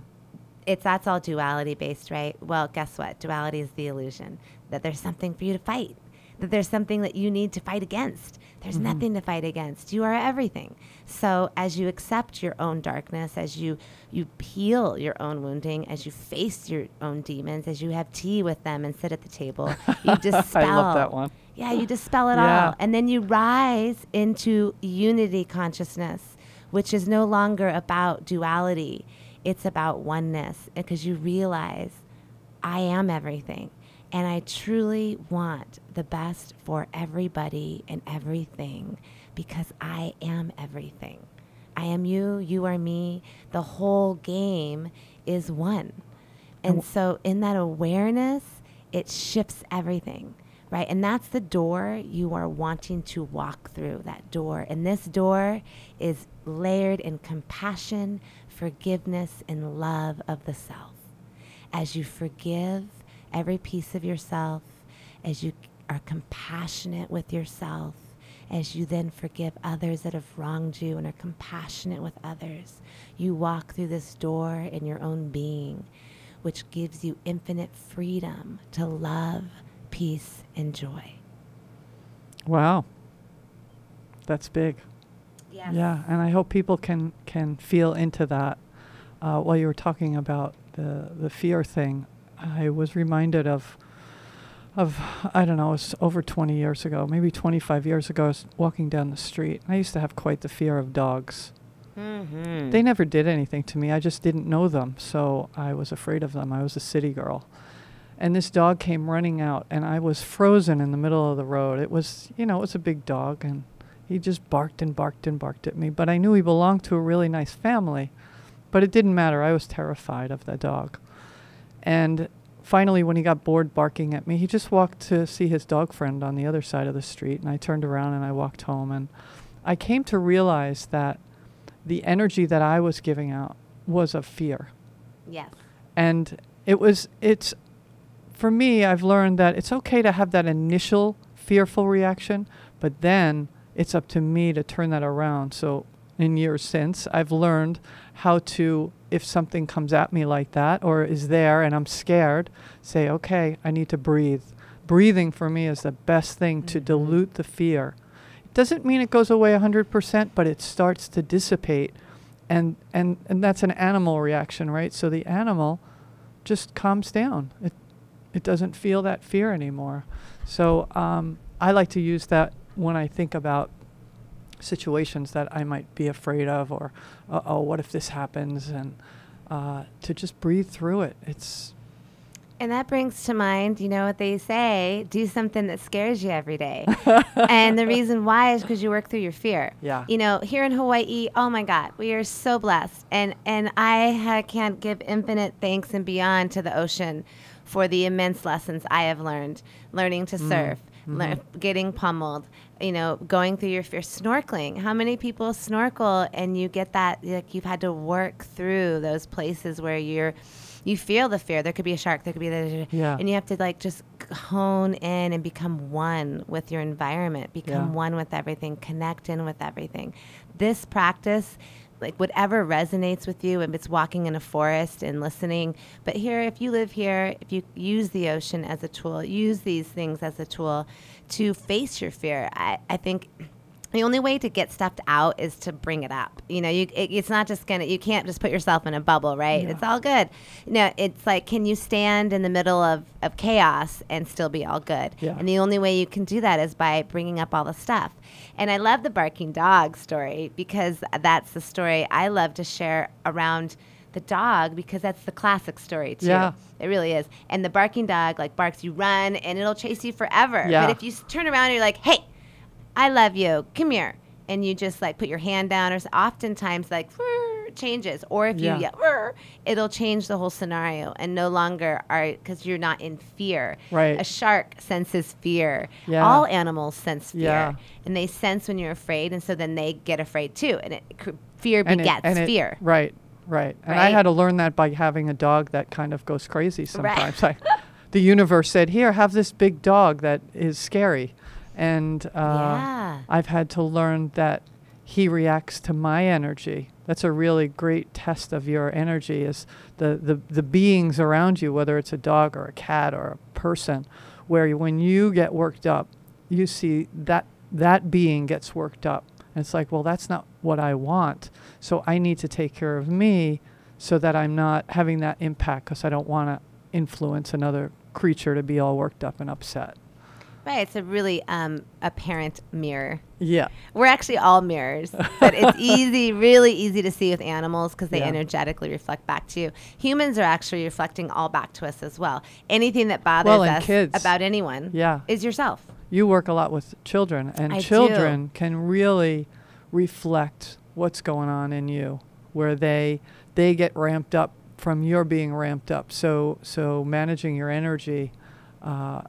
it's that's all duality based, right? Well, guess what? Duality is the illusion that there's something for you to fight. that there's something that you need to fight against. There's mm-hmm. nothing to fight against. You are everything. So as you accept your own darkness, as you you heal your own wounding, as you face your own demons, as you have tea with them and sit at the table, you dispel. I love that one. Yeah, you dispel it Yeah. all. And then you rise into unity consciousness, which is no longer about duality. It's about oneness because you realize I am everything. And I truly want the best for everybody and everything because I am everything. I am you, you are me. The whole game is one. And so, in that awareness, it shifts everything, right? And that's the door you are wanting to walk through that door. And this door is layered in compassion, forgiveness, and love of the self. As you forgive every piece of yourself, as you are compassionate with yourself, as you then forgive others that have wronged you and are compassionate with others, you walk through this door in your own being, which gives you infinite freedom to love, peace, and joy. Wow. That's big. Yes. Yeah, and I hope people can can feel into that. Uh, while you were talking about the the fear thing, I was reminded of of I don't know, it was over 20 years ago, maybe 25 years ago. I was walking down the street. I used to have quite the fear of dogs. Mm-hmm. They never did anything to me. I just didn't know them, so I was afraid of them. I was a city girl. And this dog came running out, and I was frozen in the middle of the road. It was, you know, it was a big dog, and he just barked and barked and barked at me. But I knew he belonged to a really nice family. But it didn't matter. I was terrified of the dog. And finally, when he got bored barking at me, he just walked to see his dog friend on the other side of the street. And I turned around and I walked home. And I came to realize that the energy that I was giving out was of fear. Yes. And it was, it's, for me, I've learned that it's okay to have that initial fearful reaction, but then it's up to me to turn that around. So, in years since, I've learned how to, if something comes at me like that or is there and I'm scared, say, okay, I need to breathe. Breathing for me is the best thing to Mhm. dilute the fear. It doesn't mean it goes away 100%, but it starts to dissipate. And, and, and that's an animal reaction, right? So the animal just calms down. It, it doesn't feel that fear anymore. So um, I like to use that when I think about situations that I might be afraid of, or uh oh, what if this happens, and uh, to just breathe through it. It's And that brings to mind, you know what they say, do something that scares you every day. and the reason why is because you work through your fear. Yeah. You know, here in Hawaii, oh my God, we are so blessed. And and I ha- can't give infinite thanks and beyond to the ocean for the immense lessons I have learned, learning to surf, lear- mm-hmm. getting pummeled, you know, going through your fear, snorkeling. How many people snorkel and you get that like you've had to work through those places where you're you feel the fear. There could be a shark. There could be the Yeah. and you have to like just hone in and become one with your environment, become Yeah. one with everything, connect in with everything. This practice, like whatever resonates with you, if it's walking in a forest and listening. But here, if you live here, if you use the ocean as a tool, use these things as a tool to face your fear. I, I think the only way to get stuff out is to bring it up. You know, you it, it's not just gonna. You can't just put yourself in a bubble, right? Yeah. It's all good. No, it's like, can you stand in the middle of of chaos and still be all good? Yeah. And the only way you can do that is by bringing up all the stuff. And I love the barking dog story because that's the story I love to share around the dog because that's the classic story too. Yeah. It really is. And the barking dog like barks, you run, and it'll chase you forever. Yeah. But if you s- turn around, and you're like, "Hey, I love you. Come here," and you just like put your hand down, or oftentimes like changes. Or if Yeah. you yell, it'll change the whole scenario, and no longer are because you're not in fear. Right. A shark senses fear. Yeah. All animals sense fear, Yeah. and they sense when you're afraid, and so then they get afraid too, and it fear and it- begets and it- fear. right, right. And I had to learn that by having a dog that kind of goes crazy Right. sometimes. I, the universe said, "Here, have this big dog that is scary," and uh, Yeah. I've had to learn that he reacts to my energy. That's a really great test of your energy is the, the, the beings around you, whether it's a dog or a cat or a person, where you, when you get worked up, you see that that being gets worked up. And it's like, well, that's not what I want. So I need to take care of me so that I'm not having that impact because I don't want to influence another creature to be all worked up and upset. Right. It's a really um, apparent mirror. Yeah. We're actually all mirrors, but it's easy, really easy to see with animals because they Yeah. energetically reflect back to you. Humans are actually reflecting all back to us as well. Anything that bothers Well, us kids. about anyone Yeah. is yourself. You work a lot with children, and I do. children can really reflect what's going on in you, where they they get ramped up from your being ramped up. So so managing your energy uh,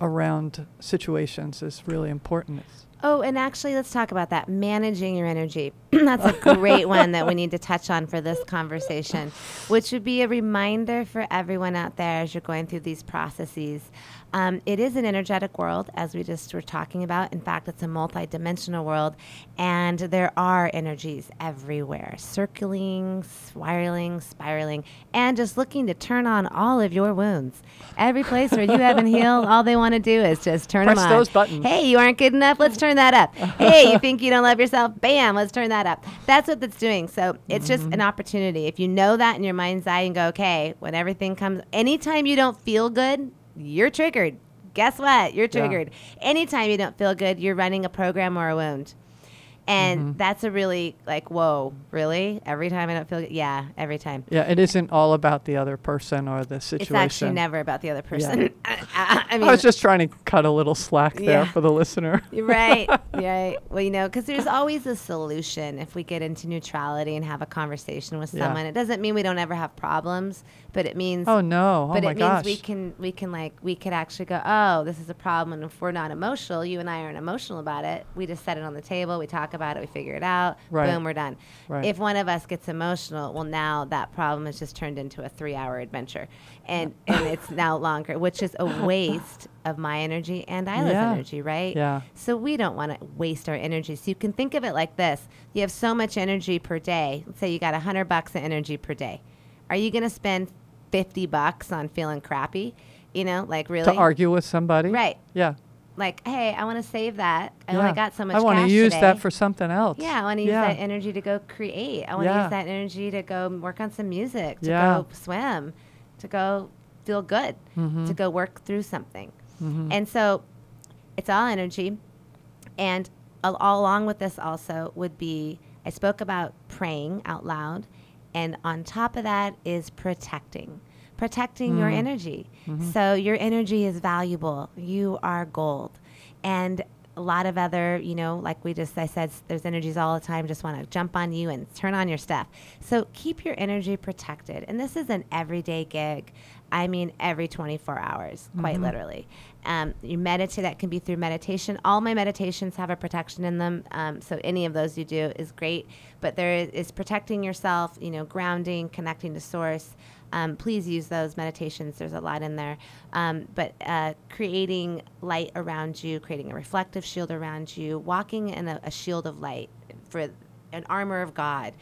around situations is really important. Oh, and actually, let's talk about that managing your energy. That's a great one that we need to touch on for this conversation, which would be a reminder for everyone out there as you're going through these processes. Um, it is an energetic world, as we just were talking about. In fact, it's a multidimensional world, and there are energies everywhere circling, swirling, spiraling, and just looking to turn on all of your wounds. Every place where you haven't healed, all they want to do is just turn Press them on. those buttons. Hey, you aren't good enough. Let's turn that up. Hey, you think you don't love yourself? Bam, let's turn that up. That's what that's doing. So it's just Mm-hmm. an opportunity. If you know that in your mind's eye and go, okay, when everything comes, anytime you don't feel good, you're triggered. Guess what? You're Yeah. triggered. Anytime you don't feel good, you're running a program or a wound. And Mm-hmm. that's a really like, whoa, really? Every time I don't feel good? Yeah, every time. yeah, it isn't all about the other person or the situation. It's actually never about the other person. I, I mean, I was just trying to cut a little slack there Yeah. for the listener. Right. right. Well, you know, because there's always a solution if we get into neutrality and have a conversation with Yeah. someone. It doesn't mean we don't ever have problems, but it means. Oh no! Oh but my it gosh! means we can we can like we could actually go oh this is a problem and if we're not emotional you and I aren't emotional about it we just set it on the table we talk about it we figure it out Right. boom we're done Right. if one of us gets emotional well now that problem has just turned into a three hour adventure and and it's now longer which is a waste of my energy and Isla's Yeah. energy right Yeah. so we don't want to waste our energy. So you can think of it like this: you have so much energy per day. Let's say you got a hundred bucks of energy per day. Are you going to spend fifty bucks on feeling crappy? You know, like really to argue with somebody. Right. Yeah. Like, hey, I want to save that. I yeah. only got so much. I want to use today. that for something else. Yeah, I want to use Yeah. that energy to go create. I want to Yeah. use that energy to go work on some music, to go swim, to go feel good, Mm-hmm. to go work through something. And so it's all energy. And al- all along with this also would be I spoke about praying out loud. And on top of that is protecting, protecting your mm-hmm. energy. Mm-hmm. So your energy is valuable. You are gold. And a lot of other, you know, like we just, I said, there's energies all the time, just want to jump on you and turn on your stuff. So keep your energy protected. And this is an everyday gig. I mean, every 24 hours, quite mm-hmm. literally. Um, you meditate, that can be through meditation. All my meditations have a protection in them. Um, so any of those you do is great. But there is, is protecting yourself, you know, grounding, connecting to source. Um, please use those meditations. There's a lot in there. Um, but uh, creating light around you, creating a reflective shield around you, walking in a, a shield of light for an armor of God,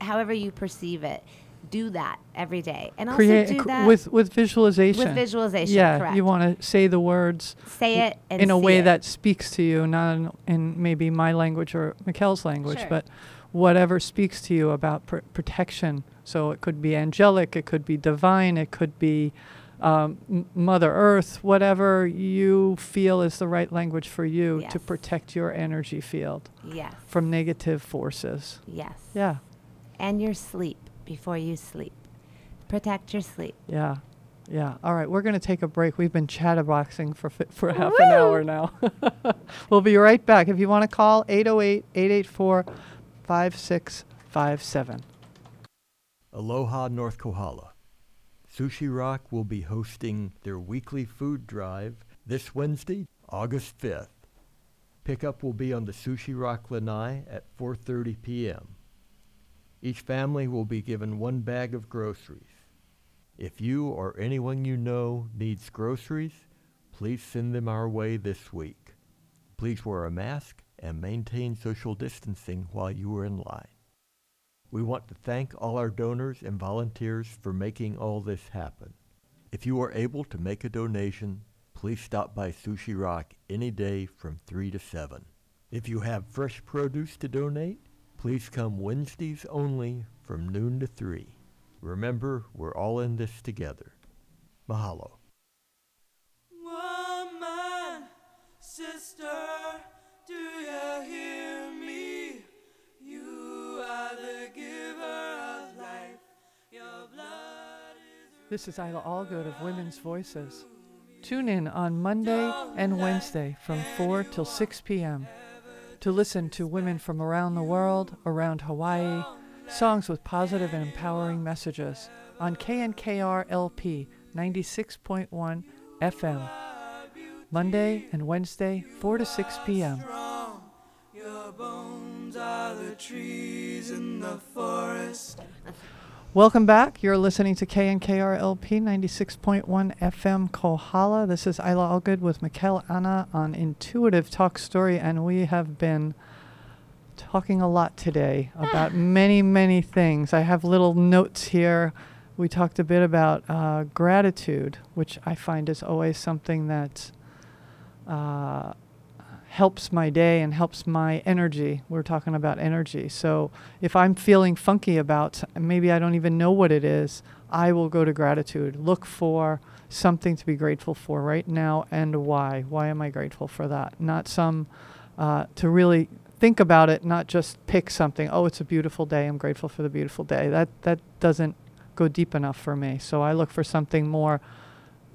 however you perceive it. Do that every day, and Create also do that with with visualization. with visualization. Yeah, correct. you want to say the words say it in a way it. that speaks to you, not in, in maybe my language or Michal's language, Sure. but whatever speaks to you about pr- protection. So it could be angelic, it could be divine, it could be um, M- Mother Earth, whatever you feel is the right language for you to protect your energy field yes, from negative forces. yes, Yeah, and your sleep before you sleep. Protect your sleep. yeah, yeah. All right, we're going to take a break. We've been chatterboxing for fi- for half an hour now. we'll be right back. If you want to call 808 884 5657. Aloha North Kohala. Sushi Rock will be hosting their weekly food drive this Wednesday, August 5th. Pickup will be on the Sushi Rock Lanai at 4:30 p.m. Each family will be given one bag of groceries. If you or anyone you know needs groceries, please send them our way this week. Please wear a mask and maintain social distancing while you are in line. We want to thank all our donors and volunteers for making all this happen. If you are able to make a donation, please stop by Sushi Rock any day from 3 to 7. If you have fresh produce to donate, please come Wednesdays only from noon to 3. Remember, we're all in this together. Mahalo. Woman, sister, do you hear me? You are the giver of life. Your blood is This is Isla Allgood of Women's Voices. Tune in on Monday and Wednesday from 4 till 6 p.m. to listen to women from around the world, around Hawaii, songs with positive and empowering messages on KNKR LP 96.1 FM. Monday and Wednesday, 4 to 6 p.m. strong. Your bones are the trees in the forest. Welcome back. You're listening to KNKR LP 96.1 FM Kohala. This is Isla Allgood with Michal Anna on Intuitive Talk Story, and we have been talking a lot today about many, many things. I have little notes here. We talked a bit about uh, gratitude, which I find is always something that uh, helps my day and helps my energy. We're talking about energy. So if I'm feeling funky about, maybe I don't even know what it is, I will go to gratitude. Look for something to be grateful for right now and why. Why am I grateful for that? Not some, uh, to really think about it, not just pick something. Oh, it's a beautiful day. I'm grateful for the beautiful day. That that doesn't go deep enough for me. So I look for something more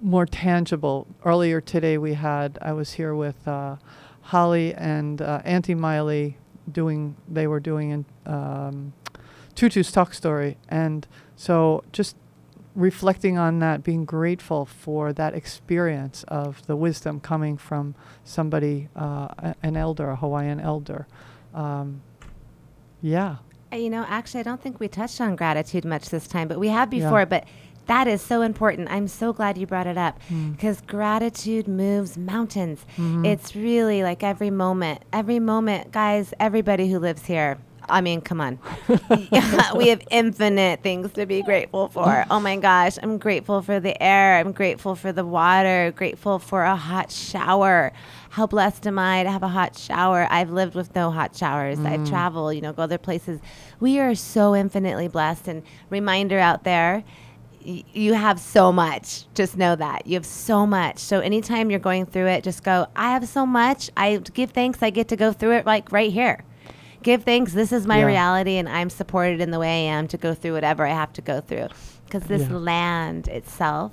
more tangible. Earlier today, we had I was here with uh, Holly and uh, Auntie Miley doing. They were doing in, um, Tutu's talk story, and so just reflecting on that, being grateful for that experience of the wisdom coming from somebody, uh, a- an elder, a Hawaiian elder. Um, yeah, Uh, You know, actually, I don't think we touched on gratitude much this time, but we have Yeah. before. But that is so important. I'm so glad you brought it up Mm. because gratitude moves mountains. Mhm. It's really like every moment, every moment, guys, everybody who lives here. I mean, come on. We have infinite things to be grateful for. Oh my gosh, I'm grateful for the air. I'm grateful for the water. Grateful for a hot shower. How blessed am I to have a hot shower? I've lived with no hot showers. I travel, you know, go other places. We are so infinitely blessed. And reminder out there, y- you have so much. Just know that you have so much. So anytime you're going through it, just go. I have so much. I give thanks. I get to go through it like right here. Give thanks. This is my Yeah. reality, and I'm supported in the way I am to go through whatever I have to go through. Because this Yeah. land itself,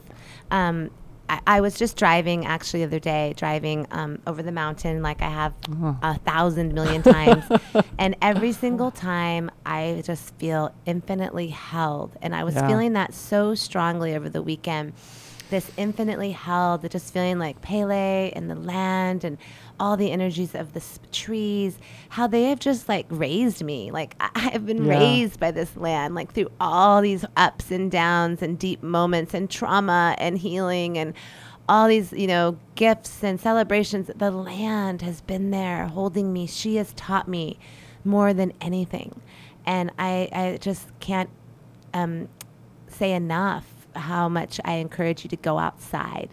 um, I, I was just driving actually the other day, driving um, over the mountain like I have Uh-huh. a thousand million times. and every single time I just feel infinitely held. And I was Yeah. feeling that so strongly over the weekend. This infinitely held, just feeling like Pele and the land and all the energies of the s- trees, how they have just like raised me. Like I- I've been Yeah. raised by this land, like through all these ups and downs and deep moments and trauma and healing and all these, you know, gifts and celebrations. The land has been there holding me. She has taught me more than anything. And I, I just can't um, say enough how much I encourage you to go outside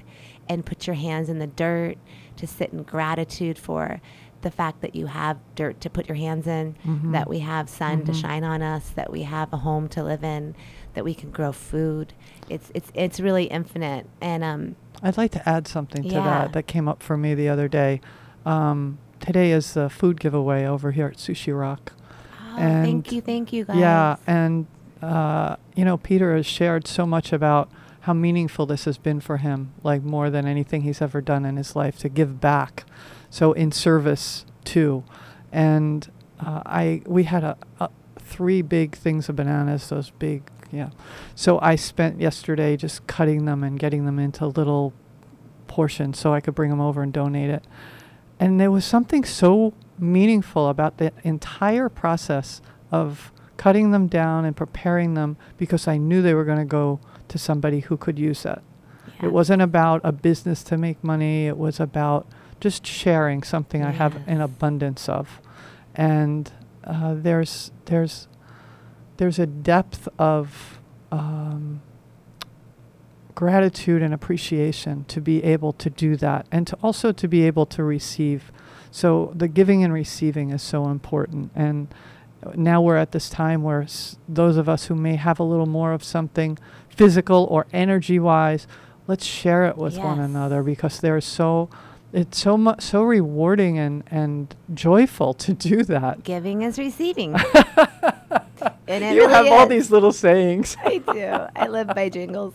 and put your hands in the dirt, to sit in gratitude for the fact that you have dirt to put your hands in, that we have sun to shine on us, that we have a home to live in, that we can grow food. It's it's it's really infinite. And um, I'd like to add something to Yeah. that that came up for me the other day. Um, today is the food giveaway over here at Sushi Rock. oh, And- thank you, thank you guys. Yeah, and uh, you know, Peter has shared so much about how meaningful this has been for him, like more than anything he's ever done in his life to give back. So in service too, and uh, I we had a, a three big things of bananas, those big yeah. So I spent yesterday just cutting them and getting them into little portions so I could bring them over and donate it. And there was something so meaningful about the entire process of cutting them down and preparing them because I knew they were going to go to somebody who could use it. Yeah. It wasn't about a business to make money, it was about just sharing something I have an abundance of. And uh, there's there's there's a depth of um, gratitude and appreciation to be able to do that and to also to be able to receive. So the giving and receiving is so important. And now we're at this time where s- those of us who may have a little more of something physical or energy wise, let's share it with one another because there's so it's so much so rewarding and and joyful to do that. Giving is receiving. you really have all these little sayings. I do. I live by jingles.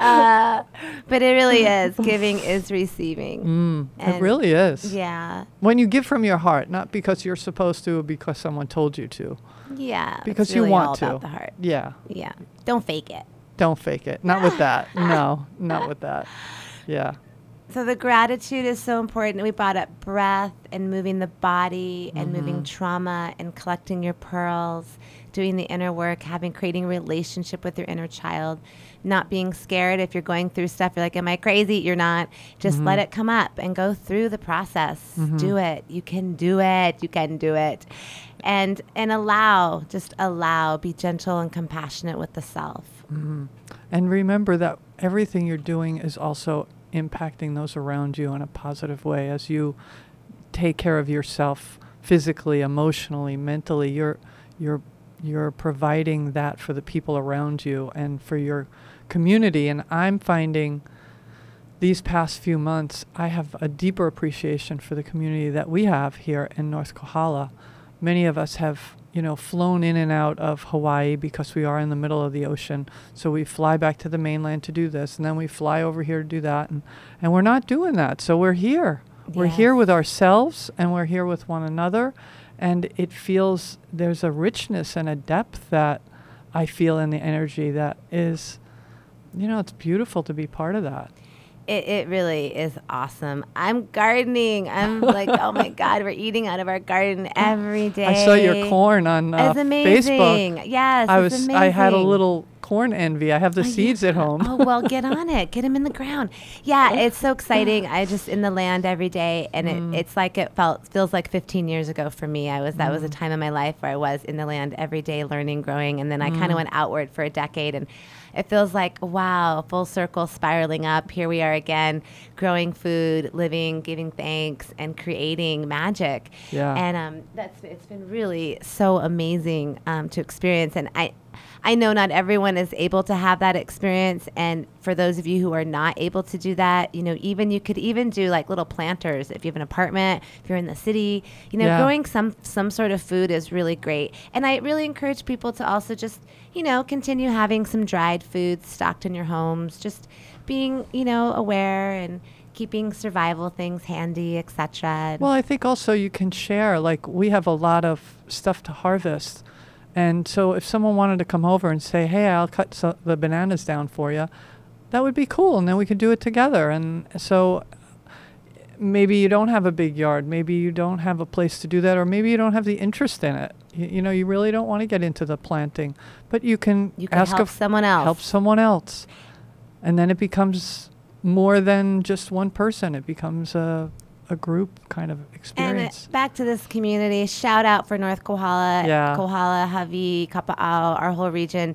Uh, but it really is. Giving is receiving. Mm, it really is. Yeah. When you give from your heart, not because you're supposed to or because someone told you to. Yeah. Because you want to. About the heart. Yeah. Yeah. Don't fake it. Don't fake it. Not with that. No, not with that. Yeah. So the gratitude is so important. We brought up breath and moving the body and moving mm-hmm. trauma and collecting your pearls, doing the inner work, having creating relationship with your inner child, not being scared if you're going through stuff. You're like, "Am I crazy?" You're not. Just let mm-hmm. it come up and go through the process. Mm-hmm. Do it. You can do it. You can do it. And and allow, just allow, be gentle and compassionate with the self. And remember that everything you're doing is also impacting those around you in a positive way as you take care of yourself physically, emotionally, mentally. You're you're you're providing that for the people around you and for your community and I'm finding these past few months I have a deeper appreciation for the community that we have here in North Kohala. Many of us have, you know, flown in and out of Hawaii because we are in the middle of the ocean. So we fly back to the mainland to do this, and then we fly over here to do that, and and we're not doing that. So we're here. We're here with ourselves, and we're here with one another, and it feels there's a richness and a depth that I feel in the energy that is, you know, it's beautiful to be part of that. It, it really is awesome. I'm gardening. I'm like, oh my God, we're eating out of our garden every day. I saw your corn on uh, It's amazing. Facebook. Yes, I was I had a little corn envy. I have the Oh, seeds at home. oh well, get on it. Get them in the ground. Yeah, it's so exciting. I just in the land every day, and Mm. it, it's like it felt feels like 15 years ago for me. I was that was a Mm. time in my life where I was in the land every day, learning, growing, and then I Mm. kind of went outward for a decade, and it feels like wow, full circle, spiraling up. Here we are again, growing food, living, giving thanks, and creating magic. Yeah. And um, that's it's been really so amazing um, to experience, and I. I know not everyone is able to have that experience, and for those of you who are not able to do that, you know, even you could even do like little planters if you have an apartment, if you're in the city, you know, Yeah. growing some some sort of food is really great. And I really encourage people to also just, you know, continue having some dried foods stocked in your homes, just being, you know, aware and keeping survival things handy, etc. Well, I think also you can share. Like we have a lot of stuff to harvest, and so if someone wanted to come over and say, "Hey, I'll cut so- the bananas down for you," that would be cool, and then we could do it together. And so maybe you don't have a big yard, maybe you don't have a place to do that, or maybe you don't have the interest in it. You, you know, you really don't want to get into the planting, but you can you can ask help someone else. help someone else, and then it becomes more than just one person. It becomes a a group kind of And experience. back to this community, shout out for North Kohala, Yeah. Kohala, Hawi, Kapa'au, our whole region.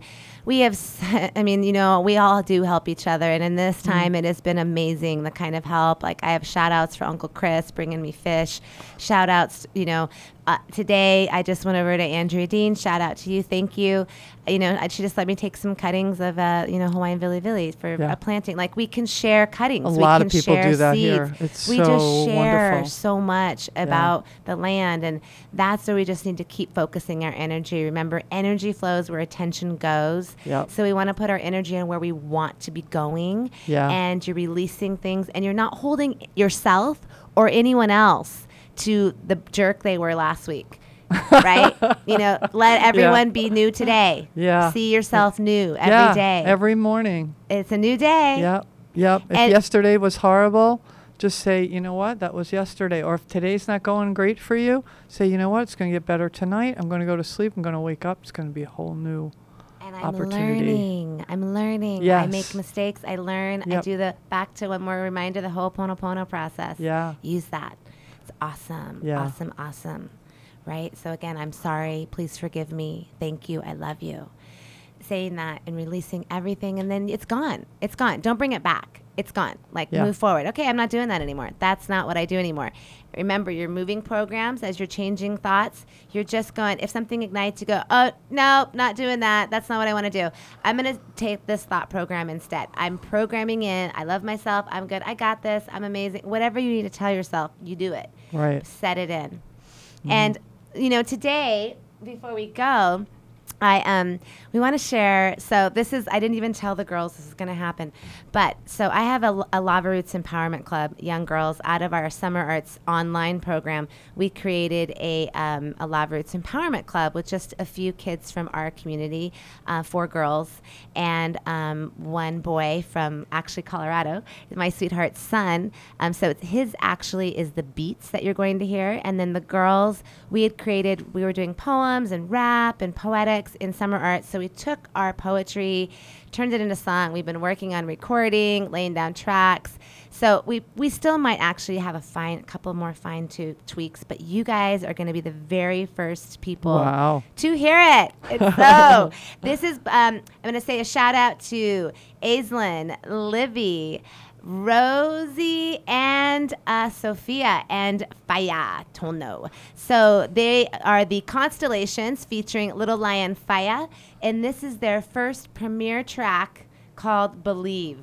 We have, I mean, you know, we all do help each other. And in this Mm-hmm. time, it has been amazing the kind of help. Like, I have shout outs for Uncle Chris bringing me fish. Shout outs, you know, uh, today I just went over to Andrea Dean. Shout out to you. Thank you. You know, uh, she just let me take some cuttings of, uh, you know, Hawaiian Vili Vili for Yeah. a planting. Like, we can share cuttings. A we lot can of people share do that seeds. here. It's we so just share wonderful. so much about the land and that's where we just need to keep focusing our energy remember energy flows where attention goes Yep. so we want to put our energy on where we want to be going Yeah. and you're releasing things and you're not holding yourself or anyone else to the jerk they were last week right you know let everyone be new today Yeah. see yourself new every yeah, day. every morning. it's a new day Yep, yep. If And- yesterday was horrible, just say, you know what, that was yesterday. Or if today's not going great for you, say, you know what, it's going to get better tonight. I'm going to go to sleep. I'm going to wake up. It's going to be a whole new. And I'm opportunity. learning. I'm learning. I make mistakes. I learn. I do the back to one more reminder the Ho'oponopono process. Yeah. Use that. It's awesome. Yeah. Awesome. Awesome. Right? So again, I'm sorry. Please forgive me. Thank you. I love you. saying that and releasing everything, and then it's gone. It's gone. Don't bring it back. It's gone. Like Yeah. move forward. Okay, I'm not doing that anymore. That's not what I do anymore. Remember, you're moving programs as you're changing thoughts. You're just going. If something ignites, you go. Oh no, not doing that. That's not what I want to do. I'm gonna take this thought program instead. I'm programming in. I love myself. I'm good. I got this. I'm amazing. Whatever you need to tell yourself, you do it Right. set it in. Mm-hmm. And you know, today before we go, I um we want to share. So this is I didn't even tell the girls this is going to happen, but so I have a, a Lava Roots Empowerment Club, young girls out of our Summer Arts online program. We created a um, a Lava Roots Empowerment Club with just a few kids from our community, uh, four girls and um, one boy from actually Colorado, my sweetheart's son. Um, so it's his actually is the beats that you're going to hear, and then the girls we had created. We were doing poems and rap and poetics in summer arts. So we took our poetry, turned it into song. We've been working on recording, laying down tracks. So we we still might actually have a fine couple more fine tu- tweaks, but you guys are going to be the very first people Wow. to hear it. It's so. this is. Um, I'm going to say a shout out to Aislinn, Livy, Rosie, and uh, Sophia, and Faya Tono. So they are the constellations featuring Little Lion Faya, and this is their first premiere track called "Believe."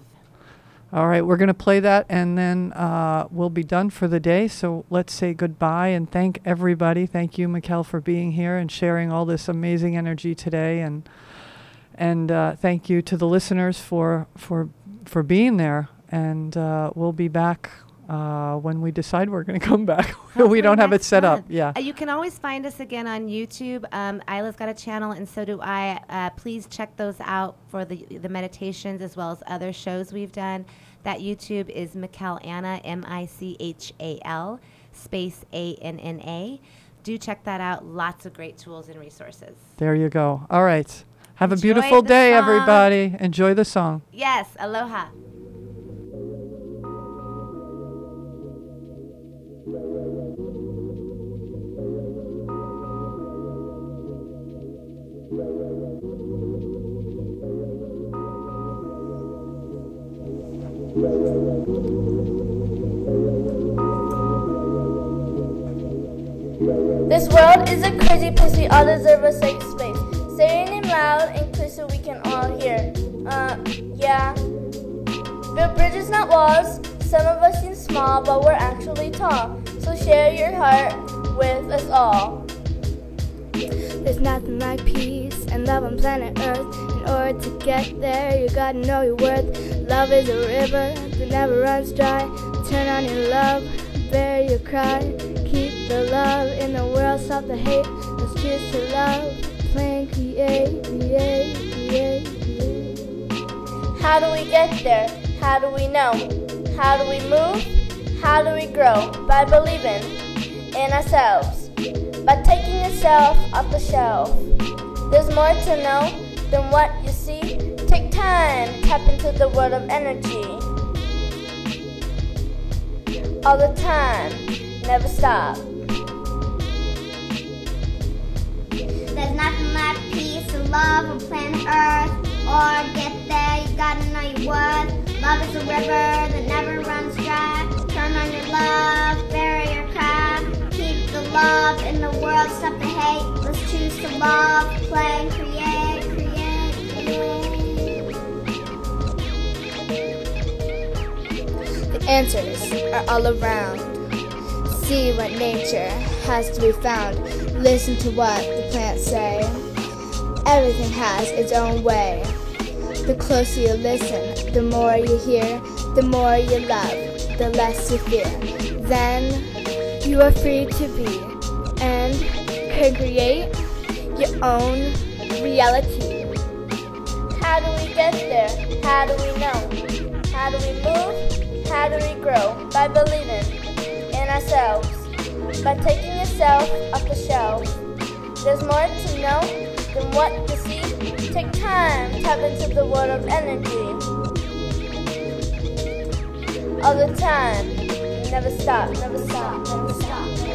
All right, we're going to play that and then uh, we'll be done for the day. So let's say goodbye and thank everybody. Thank you, Michal, for being here and sharing all this amazing energy today. And and uh, thank you to the listeners for for for being there. And uh, we'll be back uh, when we decide we're going to come back. we don't have it set up. month. Yeah. Uh, you can always find us again on YouTube. Um, Isla's got a channel, and so do I. Uh, please check those out for the the meditations as well as other shows we've done. That YouTube is Michal Anna, M I C H A L, space A N N A. Do check that out. Lots of great tools and resources. There you go. All right. Have a beautiful day, song. everybody. Enjoy the song. Yes, aloha. World is a crazy place. We all deserve a safe space. Say your name loud and clear so we can all hear. Uh, yeah. Build bridges, not walls. Some of us seem small, but we're actually tall. So share your heart with us all. There's nothing like peace and love on planet Earth. In order to get there, you gotta know your worth. Love is a river that never runs dry. Turn on your love, bear your cry. Keep the love in the world, stop the hate. Let's choose to love, plan, create, create, create. How do we get there? How do we know? How do we move? How do we grow? By believing in ourselves. By taking yourself off the shelf. There's more to know than what you see. Take time, tap into the world of energy. All the time, never stop. There's nothing like peace and love on planet Earth. Or get there, you gotta know your worth. Love is a river that never runs dry. Turn on your love, bury your cry. Keep the love in the world, stop the hate. Let's choose to love, play, create, create, create. The answers are all around. See what nature has to be found. Listen to what the plants say. Everything has its own way. The closer you listen, the more you hear, the more you love, the less you fear. Then you are free to be and can create your own reality. How do we get there? How do we know? How do we move? How do we grow? By believing in ourselves. By taking yourself off the shelf. There's more to know than what you see. Take time, tap into the world of energy. All the time, never stop, never stop, never stop.